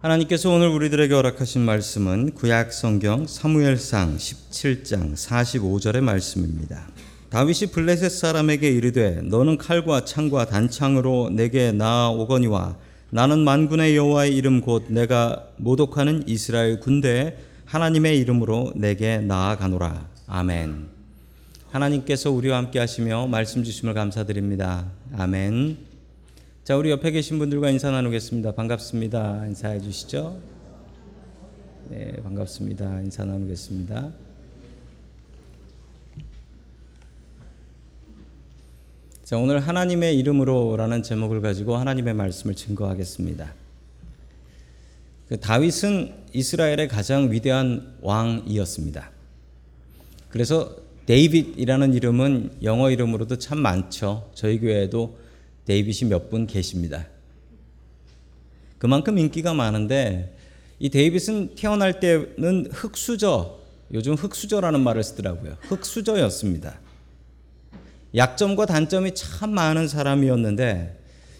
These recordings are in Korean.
하나님께서 오늘 우리들에게 허락하신 말씀은 구약 성경 사무엘상 17장 45절의 말씀입니다. 다윗이 블레셋 사람에게 이르되 너는 칼과 창과 단창으로 내게 나아오거니와 나는 만군의 여호와의 이름 곧 내가 모독하는 이스라엘 군대에 하나님의 이름으로 내게 나아가노라. 아멘. 하나님께서 우리와 함께 하시며 말씀 주심을 감사드립니다. 아멘. 자, 우리 옆에 계신 분들과 인사 나누겠습니다. 반갑습니다. 인사해 주시죠. 네, 반갑습니다. 인사 나누겠습니다. 자, 오늘 하나님의 이름으로라는 제목을 가지고 하나님의 말씀을 증거하겠습니다. 그 다윗은 이스라엘의 가장 위대한 왕이었습니다. 그래서 데이빗이라는 이름은 영어 이름으로도 참 많죠. 저희 교회에도 데이빗이 몇 분 계십니다. 그만큼 인기가 많은데 이 데이빗은 태어날 때는 흑수저, 요즘 흑수저라는 말을 쓰더라고요. 흑수저였습니다. 약점과 단점이 참 많은 사람이었는데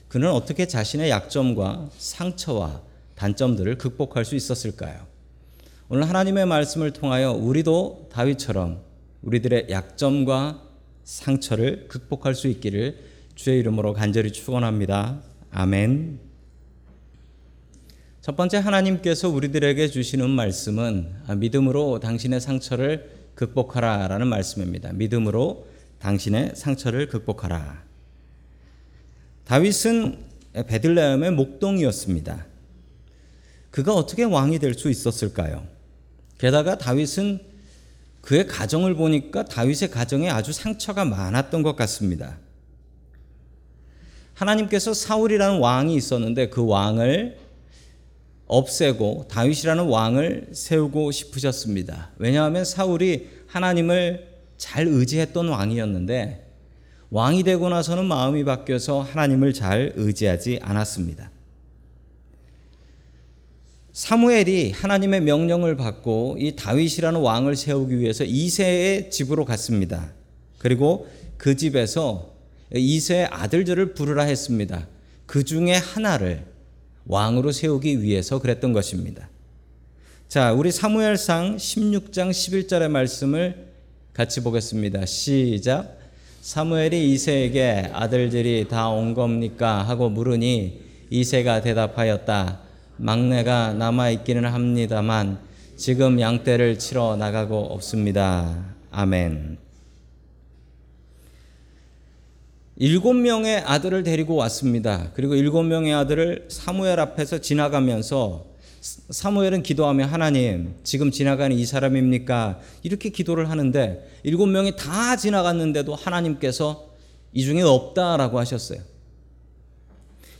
그는 어떻게 자신의 약점과 상처와 단점들을 극복할 수 있었을까요? 오늘 하나님의 말씀을 통하여 우리도 다윗처럼 우리들의 약점과 상처를 극복할 수 있기를 주의 이름으로 간절히 축원합니다. 아멘. 첫 번째 하나님께서 우리들에게 주시는 말씀은 믿음으로 당신의 상처를 극복하라라는 말씀입니다. 믿음으로 당신의 상처를 극복하라. 다윗은 베들레헴의 목동이었습니다. 그가 어떻게 왕이 될 수 있었을까요? 게다가 다윗은 그의 가정을 보니까 다윗의 가정에 아주 상처가 많았던 것 같습니다. 하나님께서 사울이라는 왕이 있었는데 그 왕을 없애고 다윗이라는 왕을 세우고 싶으셨습니다. 왜냐하면 사울이 하나님을 잘 의지했던 왕이었는데 왕이 되고 나서는 마음이 바뀌어서 하나님을 잘 의지하지 않았습니다. 사무엘이 하나님의 명령을 받고 이 다윗이라는 왕을 세우기 위해서 이세의 집으로 갔습니다. 그리고 그 집에서 이세의 아들들을 부르라 했습니다. 그 중에 하나를 왕으로 세우기 위해서 그랬던 것입니다. 자, 우리 사무엘상 16장 11절의 말씀을 같이 보겠습니다. 시작. 사무엘이 이세에게 아들들이 다 온 겁니까? 하고 물으니 이세가 대답하였다. 막내가 남아 있기는 합니다만 지금 양떼를 치러 나가고 없습니다. 아멘. 일곱 명의 아들을 데리고 왔습니다. 그리고 일곱 명의 아들을 사무엘 앞에서 지나가면서 사무엘은 기도하며 하나님 지금 지나가는 이 사람입니까? 이렇게 기도를 하는데 일곱 명이 다 지나갔는데도 하나님께서 이 중에 없다라고 하셨어요.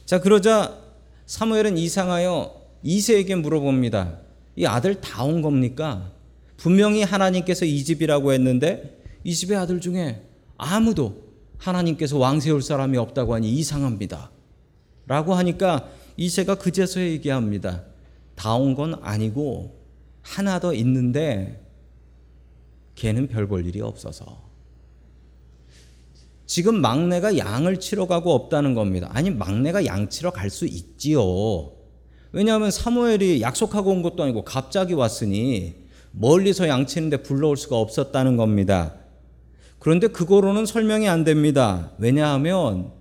자 그러자 사무엘은 이상하여 이세에게 물어봅니다. 이 아들 다 온 겁니까? 분명히 하나님께서 이 집이라고 했는데 이 집의 아들 중에 아무도 하나님께서 왕 세울 사람이 없다고 하니 이상합니다. 라고 하니까 이세가 그제서야 얘기합니다. 다 온 건 아니고 하나 더 있는데 걔는 별 볼 일이 없어서. 지금 막내가 양을 치러 가고 없다는 겁니다. 아니 막내가 양 치러 갈 수 있지요. 왜냐하면 사무엘이 약속하고 온 것도 아니고 갑자기 왔으니 멀리서 양 치는데 불러올 수가 없었다는 겁니다. 그런데 그거로는 설명이 안 됩니다. 왜냐하면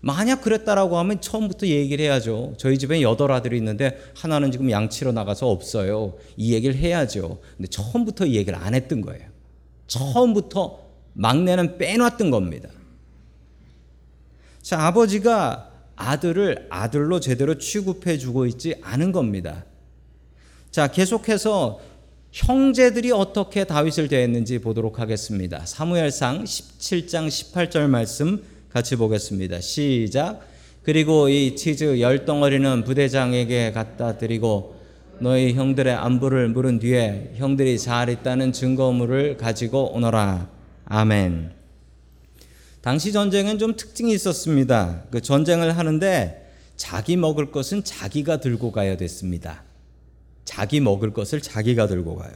만약 그랬다라고 하면 처음부터 얘기를 해야죠. 저희 집에 여덟 아들이 있는데 하나는 지금 양치러 나가서 없어요. 이 얘기를 해야죠. 근데 처음부터 이 얘기를 안 했던 거예요. 처음부터 막내는 빼놨던 겁니다. 자, 아버지가 아들을 아들로 제대로 취급해 주고 있지 않은 겁니다. 자, 계속해서 형제들이 어떻게 다윗을 대했는지 보도록 하겠습니다. 사무엘상 17장 18절 말씀 같이 보겠습니다. 시작. 그리고 이 치즈 열 덩어리는 부대장에게 갖다 드리고 너희 형들의 안부를 물은 뒤에 형들이 잘 있다는 증거물을 가지고 오너라. 아멘. 당시 전쟁은 좀 특징이 있었습니다. 그 전쟁을 하는데 자기 먹을 것은 자기가 들고 가야 됐습니다. 자기 먹을 것을 자기가 들고 가요.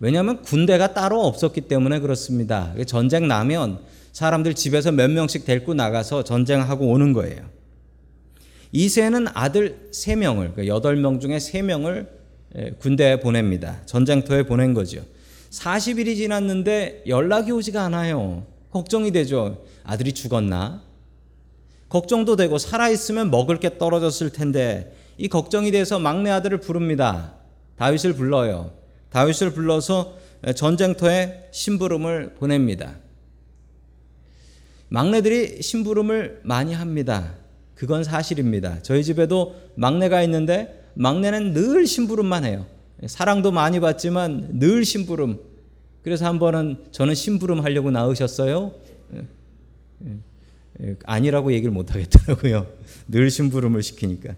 왜냐하면 군대가 따로 없었기 때문에 그렇습니다. 전쟁 나면 사람들 집에서 몇 명씩 데리고 나가서 전쟁하고 오는 거예요. 이세는 아들 세명을 그러니까 8명 중에 세명을 군대에 보냅니다. 전쟁터에 보낸 거죠. 40일이 지났는데 연락이 오지가 않아요. 걱정이 되죠. 아들이 죽었나? 걱정도 되고 살아있으면 먹을 게 떨어졌을 텐데 이 걱정이 돼서 막내 아들을 부릅니다. 다윗을 불러요. 다윗을 불러서 전쟁터에 심부름을 보냅니다. 막내들이 심부름을 많이 합니다. 그건 사실입니다. 저희 집에도 막내가 있는데 막내는 늘 심부름만 해요. 사랑도 많이 받지만 늘 심부름. 그래서 한 번은 저는 심부름 하려고 나으셨어요. 예, 아니라고 얘기를 못 하겠더라고요. 늘 심부름을 시키니까.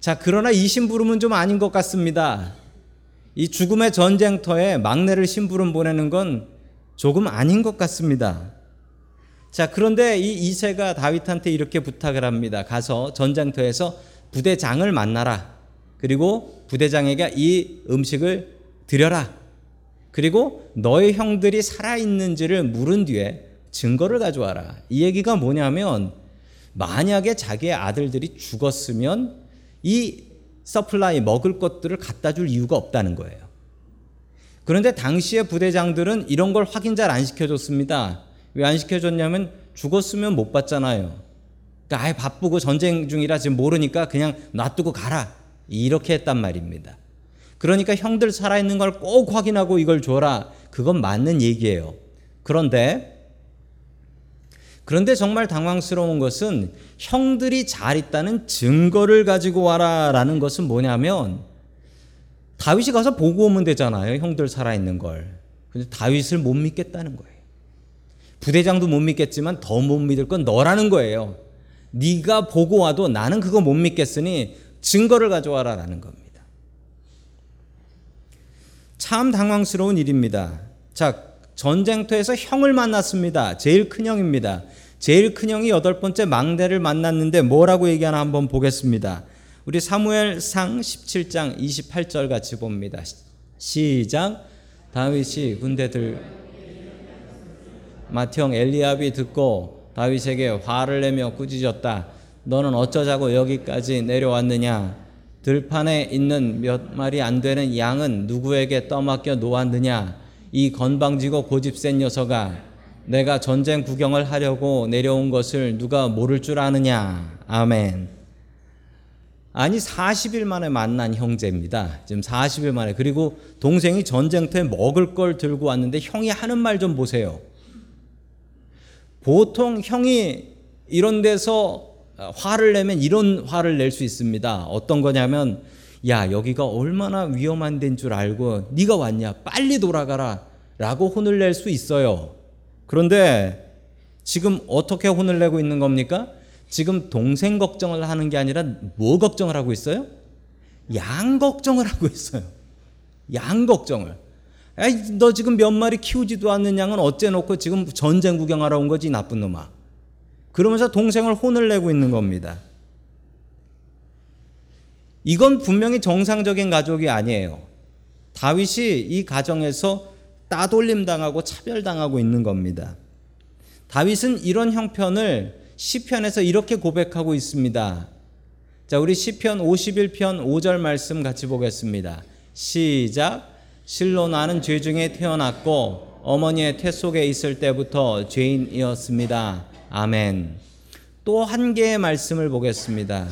자, 그러나 이 심부름은 좀 아닌 것 같습니다. 이 죽음의 전쟁터에 막내를 심부름 보내는 건 조금 아닌 것 같습니다. 자, 그런데 이 이세가 다윗한테 이렇게 부탁을 합니다. 가서 전쟁터에서 부대장을 만나라. 그리고 부대장에게 이 음식을 드려라. 그리고 너의 형들이 살아있는지를 물은 뒤에 증거를 가져와라. 이 얘기가 뭐냐면 만약에 자기의 아들들이 죽었으면 이 서플라이 먹을 것들을 갖다 줄 이유가 없다는 거예요. 그런데 당시의 부대장들은 이런 걸 확인 잘 안 시켜줬습니다. 왜 안 시켜줬냐면 죽었으면 못 받잖아요. 그러니까 아예 바쁘고 전쟁 중이라 지금 모르니까 그냥 놔두고 가라. 이렇게 했단 말입니다. 그러니까 형들 살아있는 걸 꼭 확인하고 이걸 줘라. 그건 맞는 얘기예요. 그런데 그런데 정말 당황스러운 것은 형들이 잘 있다는 증거를 가지고 와라라는 것은 뭐냐면 다윗이 가서 보고 오면 되잖아요. 형들 살아 있는 걸. 근데 다윗을 못 믿겠다는 거예요. 부대장도 못 믿겠지만 더 못 믿을 건 너라는 거예요. 네가 보고 와도 나는 그거 못 믿겠으니 증거를 가져와라라는 겁니다. 참 당황스러운 일입니다. 자, 전쟁터에서 형을 만났습니다. 제일 큰 형입니다. 제일 큰 형이 여덟 번째 망대를 만났는데 뭐라고 얘기하나 한번 보겠습니다. 우리 사무엘상 17장 28절 같이 봅니다. 시작. 다윗이 군대들 맏형 엘리압이 듣고 다윗에게 화를 내며 꾸짖었다. 너는 어쩌자고 여기까지 내려왔느냐? 들판에 있는 몇 마리 안 되는 양은 누구에게 떠맡겨 놓았느냐? 이 건방지고 고집센 녀석아, 내가 전쟁 구경을 하려고 내려온 것을 누가 모를 줄 아느냐? 아멘. 아니 40일 만에 만난 형제입니다. 지금 40일 만에 그리고 동생이 전쟁터에 먹을 걸 들고 왔는데 형이 하는 말 좀 보세요. 보통 형이 이런 데서 화를 내면 이런 화를 낼 수 있습니다. 어떤 거냐면 야 여기가 얼마나 위험한 데인 줄 알고 네가 왔냐 빨리 돌아가라 라고 혼을 낼 수 있어요. 그런데 지금 어떻게 혼을 내고 있는 겁니까? 지금 동생 걱정을 하는 게 아니라 뭐 걱정을 하고 있어요? 양 걱정을 하고 있어요. 양 걱정을. 에이, 너 지금 몇 마리 키우지도 않는 양은 어째 놓고 지금 전쟁 구경하러 온 거지 나쁜 놈아. 그러면서 동생을 혼을 내고 있는 겁니다. 이건 분명히 정상적인 가족이 아니에요. 다윗이 이 가정에서 따돌림 당하고 차별당하고 있는 겁니다. 다윗은 이런 형편을 시편에서 이렇게 고백하고 있습니다. 자, 우리 시편 51편 5절 말씀 같이 보겠습니다. 시작. 실로 나는 죄 중에 태어났고 어머니의 태 속에 있을 때부터 죄인이었습니다. 아멘. 또 한 개의 말씀을 보겠습니다.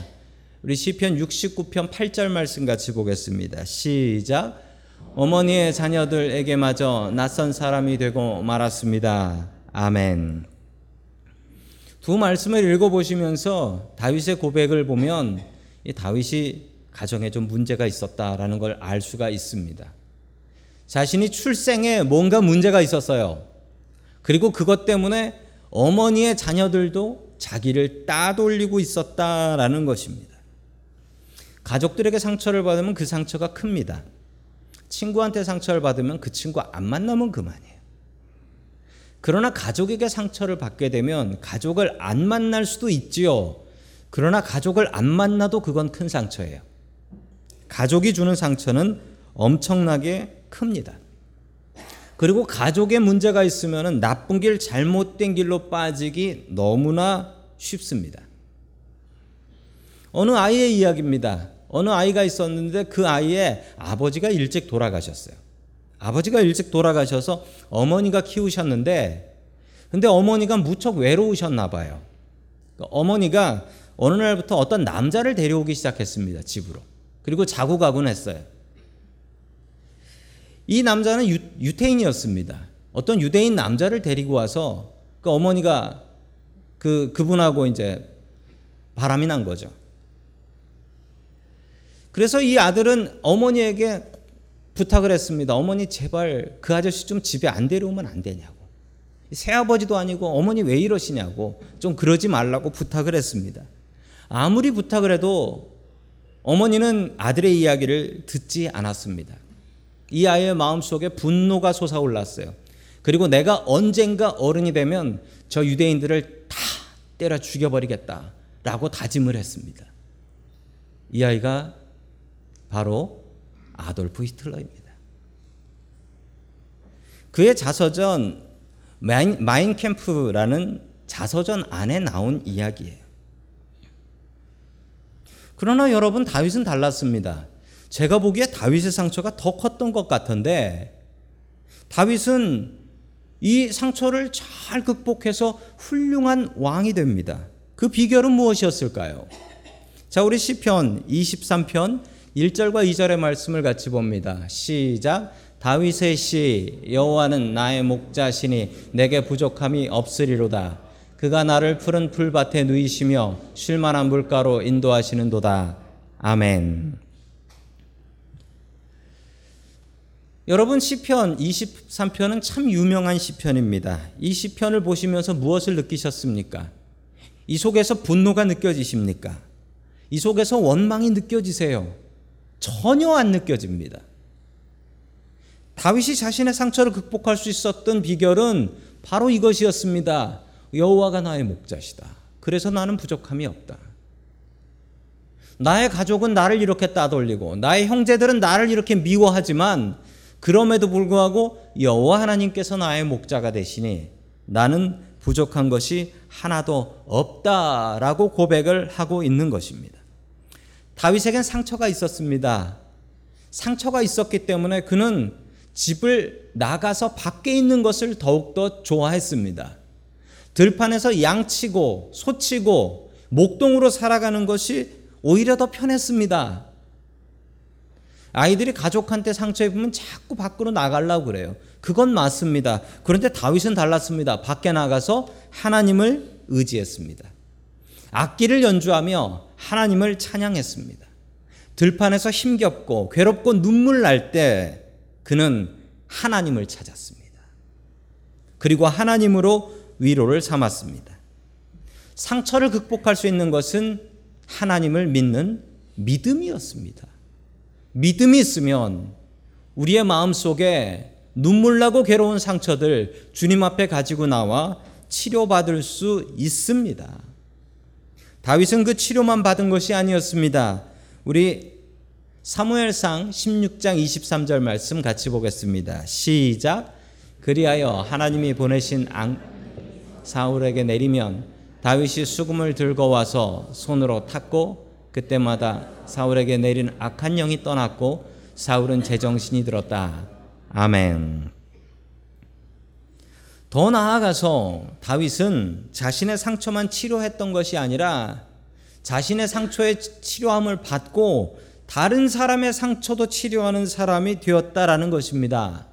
우리 시편 69편 8절 말씀 같이 보겠습니다. 시작. 어머니의 자녀들에게마저 낯선 사람이 되고 말았습니다. 아멘. 두 말씀을 읽어보시면서 다윗의 고백을 보면 이 다윗이 가정에 좀 문제가 있었다라는 걸 알 수가 있습니다. 자신이 출생에 뭔가 문제가 있었어요. 그리고 그것 때문에 어머니의 자녀들도 자기를 따돌리고 있었다라는 것입니다. 가족들에게 상처를 받으면 그 상처가 큽니다. 친구한테 상처를 받으면 그 친구 안 만나면 그만이에요. 그러나 가족에게 상처를 받게 되면 가족을 안 만날 수도 있지요. 그러나 가족을 안 만나도 그건 큰 상처예요. 가족이 주는 상처는 엄청나게 큽니다. 그리고 가족에 문제가 있으면 나쁜 길, 잘못된 길로 빠지기 너무나 쉽습니다. 어느 아이의 이야기입니다. 어느 아이가 있었는데 그 아이의 아버지가 일찍 돌아가셨어요. 아버지가 일찍 돌아가셔서 어머니가 키우셨는데 근데 어머니가 무척 외로우셨나 봐요. 그러니까 어머니가 어느 날부터 어떤 남자를 데려오기 시작했습니다. 집으로. 그리고 자고 가곤 했어요. 이 남자는 유, 유태인이었습니다. 어떤 유대인 남자를 데리고 와서 그 어머니가 그 그분하고 이제 바람이 난 거죠. 그래서 이 아들은 어머니에게 부탁을 했습니다. 어머니 제발 그 아저씨 좀 집에 안 데려오면 안 되냐고. 새아버지도 아니고 어머니 왜 이러시냐고 좀 그러지 말라고 부탁을 했습니다. 아무리 부탁을 해도 어머니는 아들의 이야기를 듣지 않았습니다. 이 아이의 마음속에 분노가 솟아올랐어요. 그리고 내가 언젠가 어른이 되면 저 유대인들을 다 때려 죽여버리겠다라고 다짐을 했습니다. 이 아이가 바로 아돌프 히틀러입니다. 그의 자서전 마인, 마인캠프라는 자서전 안에 나온 이야기예요. 그러나 여러분 다윗은 달랐습니다. 제가 보기에 다윗의 상처가 더 컸던 것 같은데 다윗은 이 상처를 잘 극복해서 훌륭한 왕이 됩니다. 그 비결은 무엇이었을까요? 자, 우리 시편 23편 1절과 2절의 말씀을 같이 봅니다. 시작. 다윗의 시 여호와는 나의 목자시니 내게 부족함이 없으리로다. 그가 나를 푸른 풀밭에 누이시며 쉴만한 물가로 인도하시는도다. 아멘. 여러분 시편 23편은 참 유명한 시편입니다. 이 시편을 보시면서 무엇을 느끼셨습니까? 이 속에서 분노가 느껴지십니까? 이 속에서 원망이 느껴지세요? 전혀 안 느껴집니다. 다윗이 자신의 상처를 극복할 수 있었던 비결은 바로 이것이었습니다. 여호와가 나의 목자시다. 그래서 나는 부족함이 없다. 나의 가족은 나를 이렇게 따돌리고 나의 형제들은 나를 이렇게 미워하지만 그럼에도 불구하고 여호와 하나님께서 나의 목자가 되시니 나는 부족한 것이 하나도 없다라고 고백을 하고 있는 것입니다. 다윗에겐 상처가 있었습니다. 상처가 있었기 때문에 그는 집을 나가서 밖에 있는 것을 더욱더 좋아했습니다. 들판에서 양치고 소치고 목동으로 살아가는 것이 오히려 더 편했습니다. 아이들이 가족한테 상처 입으면 자꾸 밖으로 나가려고 그래요. 그건 맞습니다. 그런데 다윗은 달랐습니다. 밖에 나가서 하나님을 의지했습니다. 악기를 연주하며 하나님을 찬양했습니다. 들판에서 힘겹고 괴롭고 눈물 날 때 그는 하나님을 찾았습니다. 그리고 하나님으로 위로를 삼았습니다. 상처를 극복할 수 있는 것은 하나님을 믿는 믿음이었습니다. 믿음이 있으면 우리의 마음 속에 눈물 나고 괴로운 상처들 주님 앞에 가지고 나와 치료받을 수 있습니다. 다윗은 그 치료만 받은 것이 아니었습니다. 우리 사무엘상 16장 23절 말씀 같이 보겠습니다. 시작. 그리하여 하나님이 보내신 앙 사울에게 내리면 다윗이 수금을 들고 와서 손으로 탔고 그때마다 사울에게 내린 악한 영이 떠났고 사울은 제정신이 들었다. 아멘. 더 나아가서 다윗은 자신의 상처만 치료했던 것이 아니라 자신의 상처의 치료함을 받고 다른 사람의 상처도 치료하는 사람이 되었다라는 것입니다.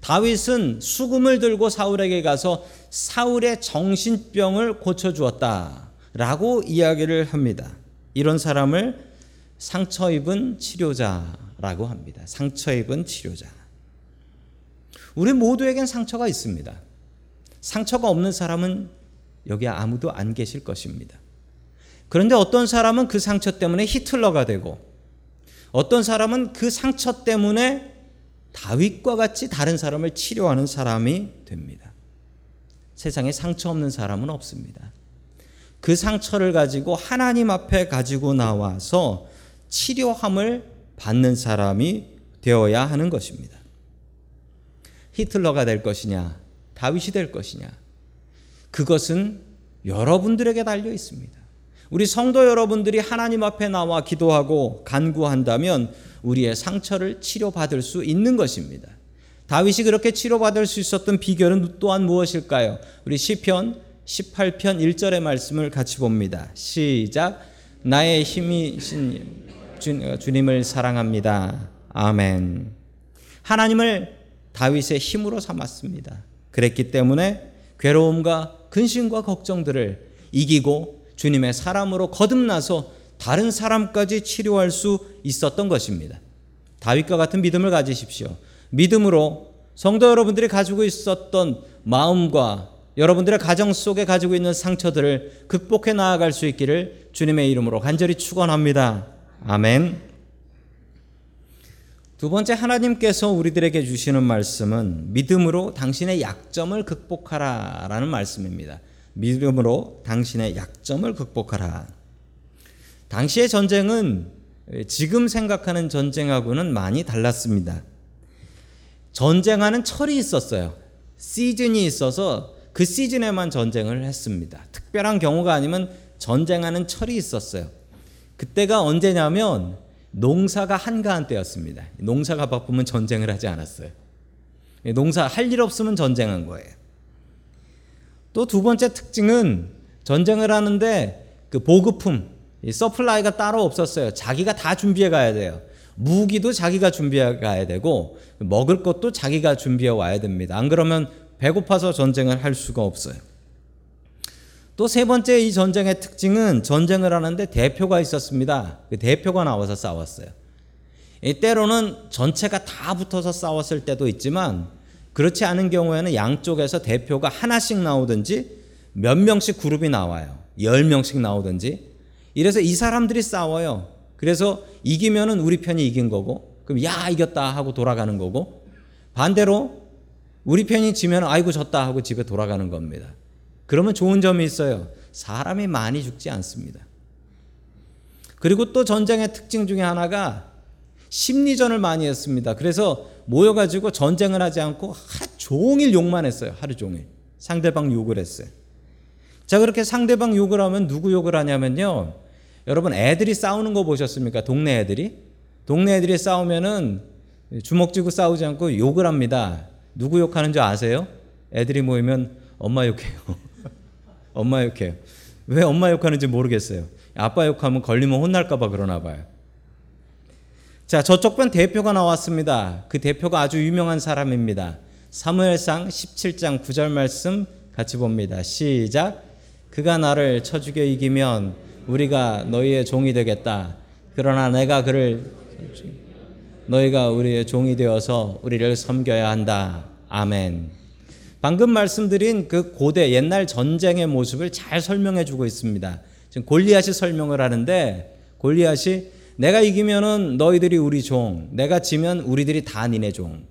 다윗은 수금을 들고 사울에게 가서 사울의 정신병을 고쳐 주었다 라고 이야기를 합니다. 이런 사람을 상처 입은 치료자라고 합니다. 상처 입은 치료자. 우리 모두에겐 상처가 있습니다. 상처가 없는 사람은 여기 아무도 안 계실 것입니다. 그런데 어떤 사람은 그 상처 때문에 히틀러가 되고 어떤 사람은 그 상처 때문에 다윗과 같이 다른 사람을 치료하는 사람이 됩니다. 세상에 상처 없는 사람은 없습니다. 그 상처를 가지고 하나님 앞에 가지고 나와서 치료함을 받는 사람이 되어야 하는 것입니다. 히틀러가 될 것이냐, 다윗이 될 것이냐, 그것은 여러분들에게 달려 있습니다. 우리 성도 여러분들이 하나님 앞에 나와 기도하고 간구한다면 우리의 상처를 치료받을 수 있는 것입니다. 다윗이 그렇게 치료받을 수 있었던 비결은 또한 무엇일까요? 우리 시편 18편 1절의 말씀을 같이 봅니다. 시작. 나의 힘이신 주님을 사랑합니다. 아멘. 하나님을 다윗의 힘으로 삼았습니다. 그랬기 때문에 괴로움과 근심과 걱정들을 이기고 주님의 사람으로 거듭나서 다른 사람까지 치료할 수 있었던 것입니다. 다윗과 같은 믿음을 가지십시오. 믿음으로 성도 여러분들이 가지고 있었던 마음과 여러분들의 가정 속에 가지고 있는 상처들을 극복해 나아갈 수 있기를 주님의 이름으로 간절히 축원합니다. 아멘. 두 번째 하나님께서 우리들에게 주시는 말씀은 믿음으로 당신의 약점을 극복하라라는 말씀입니다. 믿음으로 당신의 약점을 극복하라. 당시의 전쟁은 지금 생각하는 전쟁하고는 많이 달랐습니다. 전쟁하는 철이 있었어요. 시즌이 있어서 그 시즌에만 전쟁을 했습니다. 특별한 경우가 아니면 전쟁하는 철이 있었어요. 그때가 언제냐면 농사가 한가한 때였습니다. 농사가 바쁘면 전쟁을 하지 않았어요. 농사 할 일 없으면 전쟁한 거예요. 또 두 번째 특징은 전쟁을 하는데 그 보급품, 서플라이가 따로 없었어요. 자기가 다 준비해 가야 돼요. 무기도 자기가 준비해 가야 되고 먹을 것도 자기가 준비해 와야 됩니다. 안 그러면 배고파서 전쟁을 할 수가 없어요. 또 세 번째 이 전쟁의 특징은 전쟁을 하는데 대표가 있었습니다. 그 대표가 나와서 싸웠어요. 때로는 전체가 다 붙어서 싸웠을 때도 있지만 그렇지 않은 경우에는 양쪽에서 대표가 하나씩 나오든지 몇 명씩 그룹이 나와요. 열 명씩 나오든지. 이래서 이 사람들이 싸워요. 그래서 이기면은 우리 편이 이긴 거고, 그럼 야 이겼다 하고 돌아가는 거고, 반대로 우리 편이 지면 아이고 졌다 하고 집에 돌아가는 겁니다. 그러면 좋은 점이 있어요. 사람이 많이 죽지 않습니다. 그리고 또 전쟁의 특징 중에 하나가 심리전을 많이 했습니다. 그래서 모여가지고 전쟁을 하지 않고 하루 종일 욕만 했어요. 하루 종일. 상대방 욕을 했어요. 자, 그렇게 상대방 욕을 하면 누구 욕을 하냐면요. 여러분, 애들이 싸우는 거 보셨습니까? 동네 애들이? 동네 애들이 싸우면은 주먹 쥐고 싸우지 않고 욕을 합니다. 누구 욕하는 줄 아세요? 애들이 모이면 엄마 욕해요. 엄마 욕해요. 왜 엄마 욕하는지 모르겠어요. 아빠 욕하면 걸리면 혼날까봐 그러나 봐요. 자, 저쪽 편 대표가 나왔습니다. 그 대표가 아주 유명한 사람입니다. 사무엘상 17장 9절 말씀 같이 봅니다. 시작. 그가 나를 쳐 죽여 이기면 우리가 너희의 종이 되겠다. 그러나 내가 그를 너희가 우리의 종이 되어서 우리를 섬겨야 한다. 아멘. 방금 말씀드린 그 고대 옛날 전쟁의 모습을 잘 설명해 주고 있습니다. 지금 골리앗이 설명을 하는데 골리앗이 내가 이기면은 너희들이 우리 종, 내가 지면 우리들이 다 니네 종.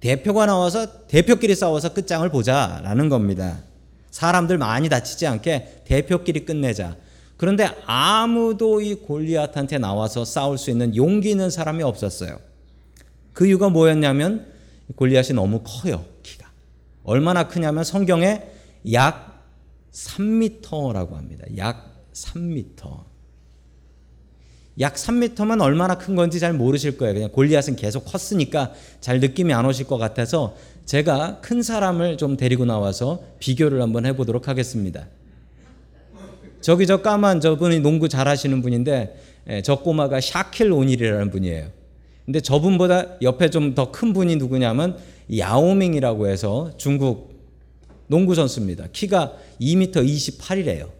대표가 나와서 대표끼리 싸워서 끝장을 보자라는 겁니다. 사람들 많이 다치지 않게 대표끼리 끝내자. 그런데 아무도 이 골리앗한테 나와서 싸울 수 있는 용기 있는 사람이 없었어요. 그 이유가 뭐였냐면 골리앗이 너무 커요. 얼마나 크냐면 성경에 약 3미터라고 합니다. 약 3미터. 약 3미터면 얼마나 큰 건지 잘 모르실 거예요. 그냥 골리앗은 계속 컸으니까 잘 느낌이 안 오실 것 같아서 제가 큰 사람을 좀 데리고 나와서 비교를 한번 해보도록 하겠습니다. 저기 저 까만 저분이 농구 잘하시는 분인데 예, 저 꼬마가 샤킬 오닐이라는 분이에요. 근데 저분보다 옆에 좀 더 큰 분이 누구냐면 야오밍이라고 해서 중국 농구 선수입니다. 키가 2m 28이래요.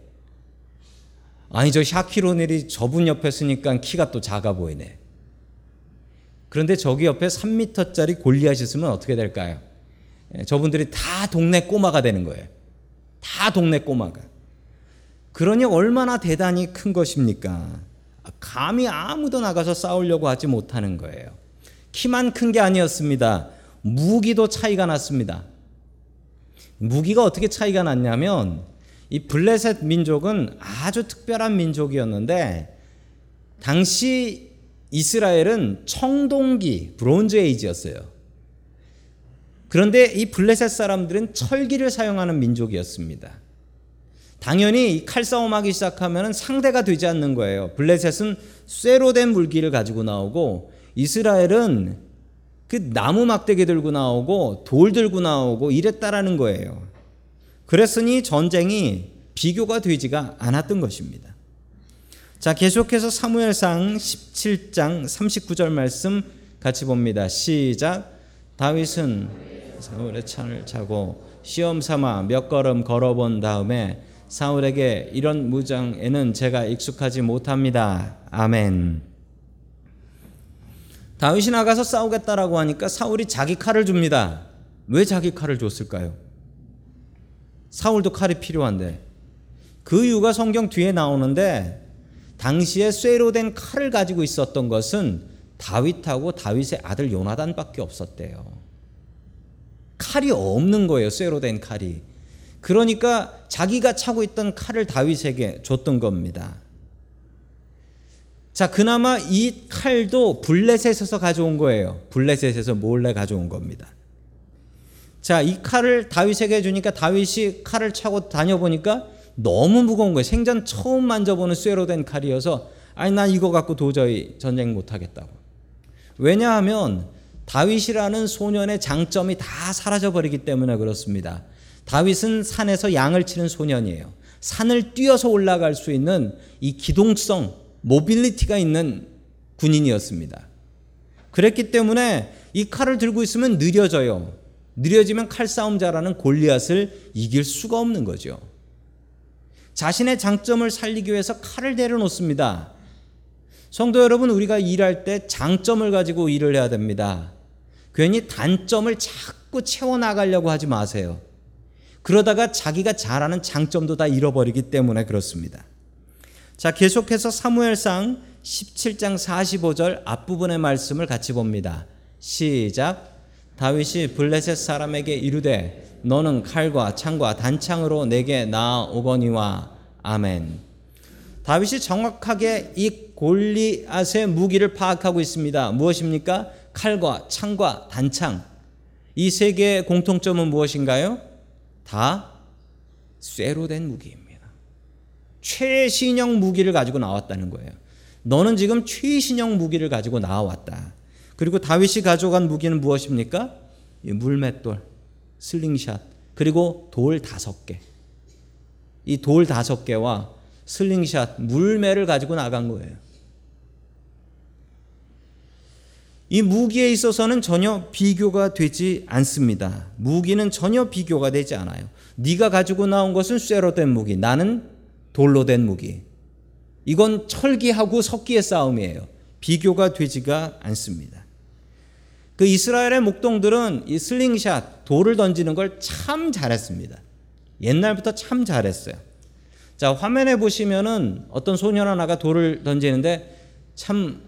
아니 저 오닐이 저분 옆에 쓰니까 키가 또 작아 보이네. 그런데 저기 옆에 3m짜리 골리앗이 있으면 어떻게 될까요? 예, 저분들이 다 동네 꼬마가 되는 거예요. 다 동네 꼬마가. 그러니 얼마나 대단히 큰 것입니까? 감히 아무도 나가서 싸우려고 하지 못하는 거예요. 키만 큰 게 아니었습니다. 무기도 차이가 났습니다. 무기가 어떻게 차이가 났냐면 이 블레셋 민족은 아주 특별한 민족이었는데 당시 이스라엘은 청동기 브론즈 에이지였어요. 그런데 이 블레셋 사람들은 철기를 사용하는 민족이었습니다. 당연히 이 칼싸움하기 시작하면 상대가 되지 않는 거예요. 블레셋은 쇠로 된 물기를 가지고 나오고 이스라엘은 그 나무 막대기 들고 나오고 돌 들고 나오고 이랬다라는 거예요. 그랬으니 전쟁이 비교가 되지가 않았던 것입니다. 자, 계속해서 사무엘상 17장 39절 말씀 같이 봅니다. 시작. 다윗은 사울의 창을 차고 시험 삼아 몇 걸음 걸어본 다음에 사울에게 이런 무장에는 제가 익숙하지 못합니다. 아멘. 다윗이 나가서 싸우겠다라고 하니까 사울이 자기 칼을 줍니다. 왜 자기 칼을 줬을까요? 사울도 칼이 필요한데 그 이유가 성경 뒤에 나오는데 당시에 쇠로 된 칼을 가지고 있었던 것은 다윗하고 다윗의 아들 요나단밖에 없었대요. 칼이 없는 거예요. 쇠로 된 칼이. 그러니까 자기가 차고 있던 칼을 다윗에게 줬던 겁니다. 자, 그나마 이 칼도 블레셋에서 가져온 거예요. 블레셋에서 몰래 가져온 겁니다. 자, 이 칼을 다윗에게 주니까 다윗이 칼을 차고 다녀보니까 너무 무거운 거예요. 생전 처음 만져보는 쇠로 된 칼이어서 아니 난 이거 갖고 도저히 전쟁 못 하겠다고. 왜냐하면 다윗이라는 소년의 장점이 다 사라져 버리기 때문에 그렇습니다. 다윗은 산에서 양을 치는 소년이에요. 산을 뛰어서 올라갈 수 있는 이 기동성, mobility가 있는 군인이었습니다. 그랬기 때문에 이 칼을 들고 있으면 느려져요. 느려지면 칼싸움 잘하는 골리앗을 이길 수가 없는 거죠. 자신의 장점을 살리기 위해서 칼을 내려놓습니다. 성도 여러분, 우리가 일할 때 장점을 가지고 일을 해야 됩니다. 괜히 단점을 자꾸 채워나가려고 하지 마세요. 그러다가 자기가 잘하는 장점도 다 잃어버리기 때문에 그렇습니다. 자, 계속해서 사무엘상 17장 45절 앞부분의 말씀을 같이 봅니다. 시작. 다윗이 블레셋 사람에게 이르되 너는 칼과 창과 단창으로 내게 나오거니와 아멘. 다윗이 정확하게 이 골리앗의 무기를 파악하고 있습니다. 무엇입니까? 칼과 창과 단창. 이 세 개의 공통점은 무엇인가요? 다 쇠로 된 무기입니다. 최신형 무기를 가지고 나왔다는 거예요. 너는 지금 최신형 무기를 가지고 나왔다. 그리고 다윗이 가져간 무기는 무엇입니까? 물맷돌, 슬링샷, 그리고 돌 다섯 개. 이 돌 다섯 개와 슬링샷, 물매를 가지고 나간 거예요. 이 무기에 있어서는 전혀 비교가 되지 않습니다. 무기는 전혀 비교가 되지 않아요. 네가 가지고 나온 것은 쇠로 된 무기, 나는 돌로 된 무기. 이건 철기하고 석기의 싸움이에요. 비교가 되지가 않습니다. 그 이스라엘의 목동들은 이 슬링샷, 돌을 던지는 걸 참 잘했습니다. 옛날부터 참 잘했어요. 자, 화면에 보시면은 어떤 소년 하나가 돌을 던지는데 참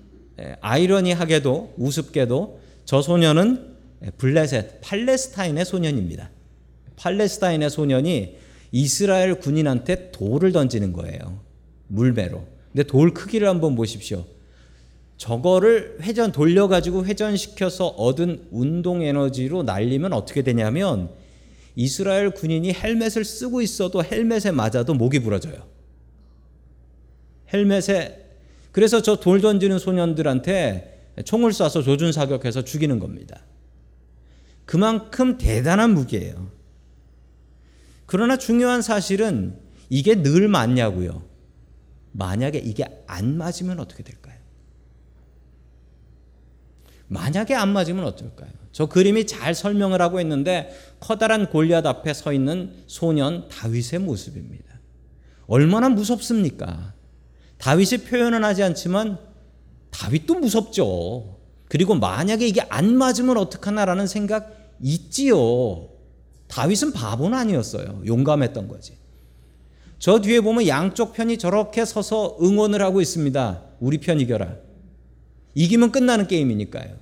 아이러니하게도 우습게도 저 소년은 블레셋, 팔레스타인의 소년입니다. 팔레스타인의 소년이 이스라엘 군인한테 돌을 던지는 거예요. 물배로. 근데 돌 크기를 한번 보십시오. 저거를 회전 돌려가지고 회전시켜서 얻은 운동 에너지로 날리면 어떻게 되냐면 이스라엘 군인이 헬멧을 쓰고 있어도 헬멧에 맞아도 목이 부러져요. 헬멧에 그래서 저 돌 던지는 소년들한테 총을 쏴서 조준 사격해서 죽이는 겁니다. 그만큼 대단한 무기예요. 그러나 중요한 사실은 이게 늘 맞냐고요. 만약에 이게 안 맞으면 어떻게 될까요? 만약에 안 맞으면 어떨까요? 저 그림이 잘 설명을 하고 있는데 커다란 골리앗 앞에 서 있는 소년 다윗의 모습입니다. 얼마나 무섭습니까? 다윗이 표현은 하지 않지만 다윗도 무섭죠. 그리고 만약에 이게 안 맞으면 어떡하나라는 생각 있지요. 다윗은 바보는 아니었어요. 용감했던 거지. 저 뒤에 보면 양쪽 편이 저렇게 서서 응원을 하고 있습니다. 우리 편 이겨라. 이기면 끝나는 게임이니까요.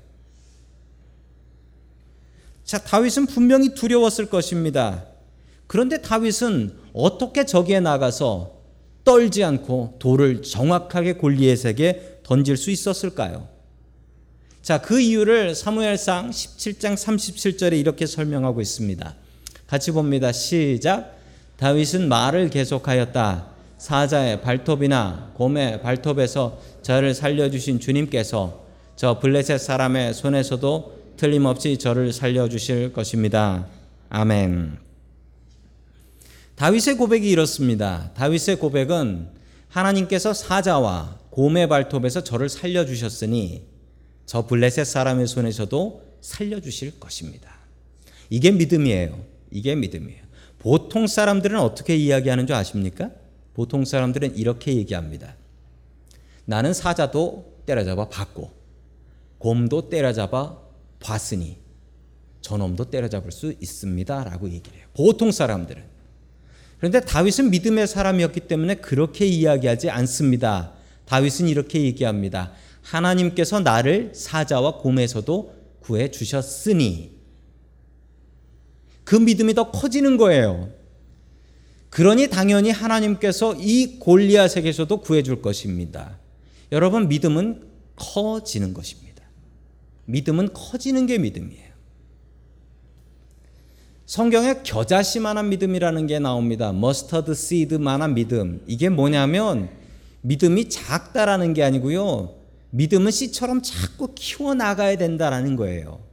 자, 다윗은 분명히 두려웠을 것입니다. 그런데 다윗은 어떻게 저기에 나가서 떨지 않고 돌을 정확하게 골리앗에게 던질 수 있었을까요? 자, 그 이유를 사무엘상 17장 37절에 이렇게 설명하고 있습니다. 같이 봅니다. 시작. 다윗은 말을 계속하였다. 사자의 발톱이나 곰의 발톱에서 저를 살려주신 주님께서 저 블레셋 사람의 손에서도 틀림없이 저를 살려주실 것입니다. 아멘. 다윗의 고백이 이렇습니다. 다윗의 고백은 하나님께서 사자와 곰의 발톱에서 저를 살려주셨으니 저 블레셋 사람의 손에서도 살려주실 것입니다. 이게 믿음이에요. 이게 믿음이에요. 보통 사람들은 어떻게 이야기하는 줄 아십니까? 보통 사람들은 이렇게 얘기합니다. 나는 사자도 때려잡아 봤고, 곰도 때려잡아 봤으니, 저놈도 때려잡을 수 있습니다. 라고 얘기를 해요. 보통 사람들은. 그런데 다윗은 믿음의 사람이었기 때문에 그렇게 이야기하지 않습니다. 다윗은 이렇게 얘기합니다. 하나님께서 나를 사자와 곰에서도 구해 주셨으니 그 믿음이 더 커지는 거예요. 그러니 당연히 하나님께서 이 골리앗에게서도 구해 줄 것입니다. 여러분 믿음은 커지는 것입니다. 믿음은 커지는 게 믿음이에요. 성경에 겨자씨만한 믿음이라는 게 나옵니다. mustard seed만한 믿음. 이게 뭐냐면 믿음이 작다라는 게 아니고요. 믿음은 씨처럼 자꾸 키워 나가야 된다라는 거예요.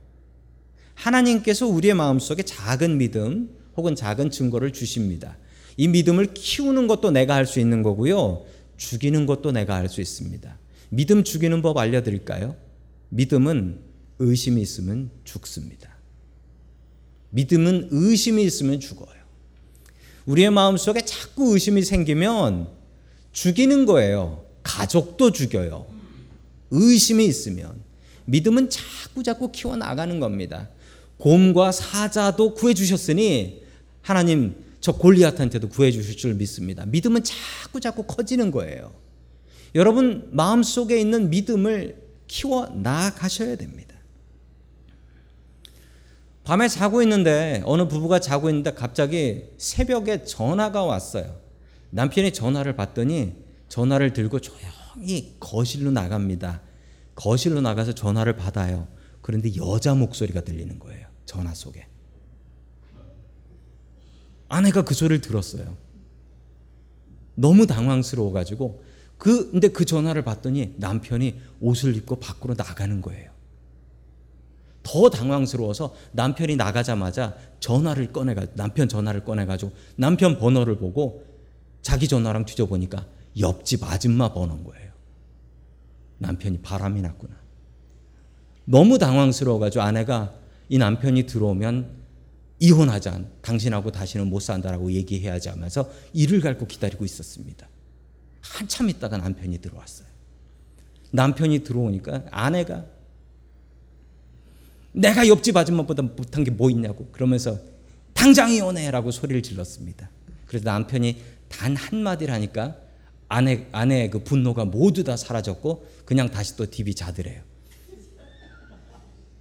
하나님께서 우리의 마음속에 작은 믿음 혹은 작은 증거를 주십니다. 이 믿음을 키우는 것도 내가 할 수 있는 거고요. 죽이는 것도 내가 할 수 있습니다. 믿음 죽이는 법 알려드릴까요? 믿음은 의심이 있으면 죽습니다. 믿음은 의심이 있으면 죽어요. 우리의 마음속에 자꾸 의심이 생기면 죽이는 거예요. 가족도 죽여요. 의심이 있으면 믿음은 자꾸 자꾸 키워 나가는 겁니다. 곰과 사자도 구해 주셨으니 하나님 저 골리앗한테도 구해 주실 줄 믿습니다. 믿음은 자꾸 자꾸 커지는 거예요. 여러분 마음속에 있는 믿음을 키워 나가셔야 됩니다. 밤에 자고 있는데 어느 부부가 자고 있는데 갑자기 새벽에 전화가 왔어요. 남편이 전화를 받더니 전화를 들고 조용히 거실로 나갑니다. 거실로 나가서 전화를 받아요. 그런데 여자 목소리가 들리는 거예요. 전화 속에. 아내가 그 소리를 들었어요. 너무 당황스러워 가지고 그 근데 그 전화를 받더니 남편이 옷을 입고 밖으로 나가는 거예요. 더 당황스러워서 남편이 나가자마자 전화를 꺼내 가 남편 전화를 꺼내 가지고 남편 번호를 보고 자기 전화랑 뒤져보니까 옆집 아줌마 번호인 거예요. 남편이 바람이 났구나. 너무 당황스러워가지고 아내가 이 남편이 들어오면 이혼하자. 당신하고 다시는 못 산다라고 얘기해야지 하면서 이를 갈고 기다리고 있었습니다. 한참 있다가 남편이 들어왔어요. 남편이 들어오니까 아내가 내가 옆집 아줌마보다 못한 게 뭐 있냐고 그러면서 당장 이혼해라고 소리를 질렀습니다. 그래서 남편이 단 한마디를 하니까 아내, 아내의 그 분노가 모두 다 사라졌고 그냥 다시 또 TV 자더래요.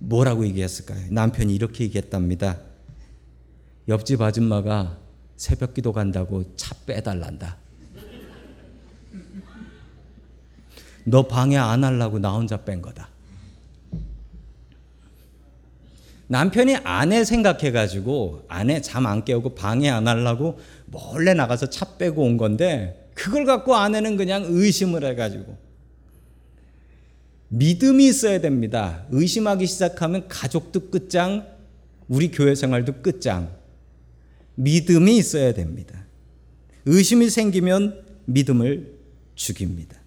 뭐라고 얘기했을까요? 남편이 이렇게 얘기했답니다. 옆집 아줌마가 새벽 기도 간다고 차 빼달란다. 너 방해 안 하려고 나 혼자 뺀 거다. 남편이 아내 생각해가지고 아내 잠 안 깨우고 방해 안 하려고 몰래 나가서 차 빼고 온 건데 그걸 갖고 아내는 그냥 의심을 해가지고 믿음이 있어야 됩니다. 의심하기 시작하면 가족도 끝장, 우리 교회 생활도 끝장. 믿음이 있어야 됩니다. 의심이 생기면 믿음을 죽입니다.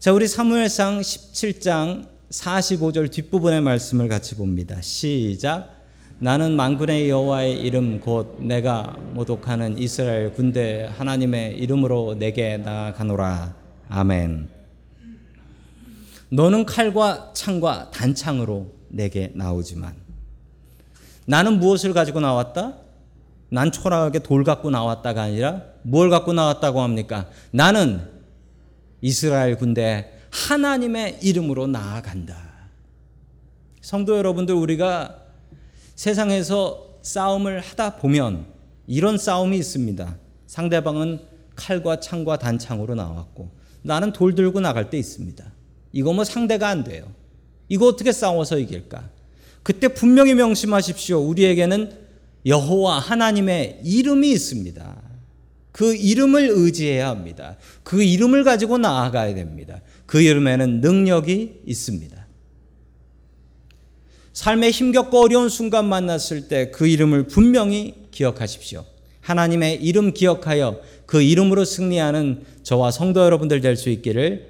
자, 우리 사무엘상 17장 45절 뒷부분의 말씀을 같이 봅니다. 시작. 나는 만군의 여호와의 이름 곧 내가 모독하는 이스라엘 군대 하나님의 이름으로 내게 나아가노라. 아멘. 너는 칼과 창과 단창으로 내게 나오지만 나는 무엇을 가지고 나왔다? 난 초라하게 돌 갖고 나왔다가 아니라 뭘 갖고 나왔다고 합니까? 나는 이스라엘 군대 하나님의 이름으로 나아간다. 성도 여러분들 우리가 세상에서 싸움을 하다 보면 이런 싸움이 있습니다. 상대방은 칼과 창과 단창으로 나왔고 나는 돌 들고 나갈 때 있습니다. 이거 뭐 상대가 안 돼요. 이거 어떻게 싸워서 이길까? 그때 분명히 명심하십시오. 우리에게는 여호와 하나님의 이름이 있습니다. 그 이름을 의지해야 합니다. 그 이름을 가지고 나아가야 됩니다. 그 이름에는 능력이 있습니다. 삶에 힘겹고 어려운 순간 만났을 때 그 이름을 분명히 기억하십시오. 하나님의 이름 기억하여 그 이름으로 승리하는 저와 성도 여러분들 될 수 있기를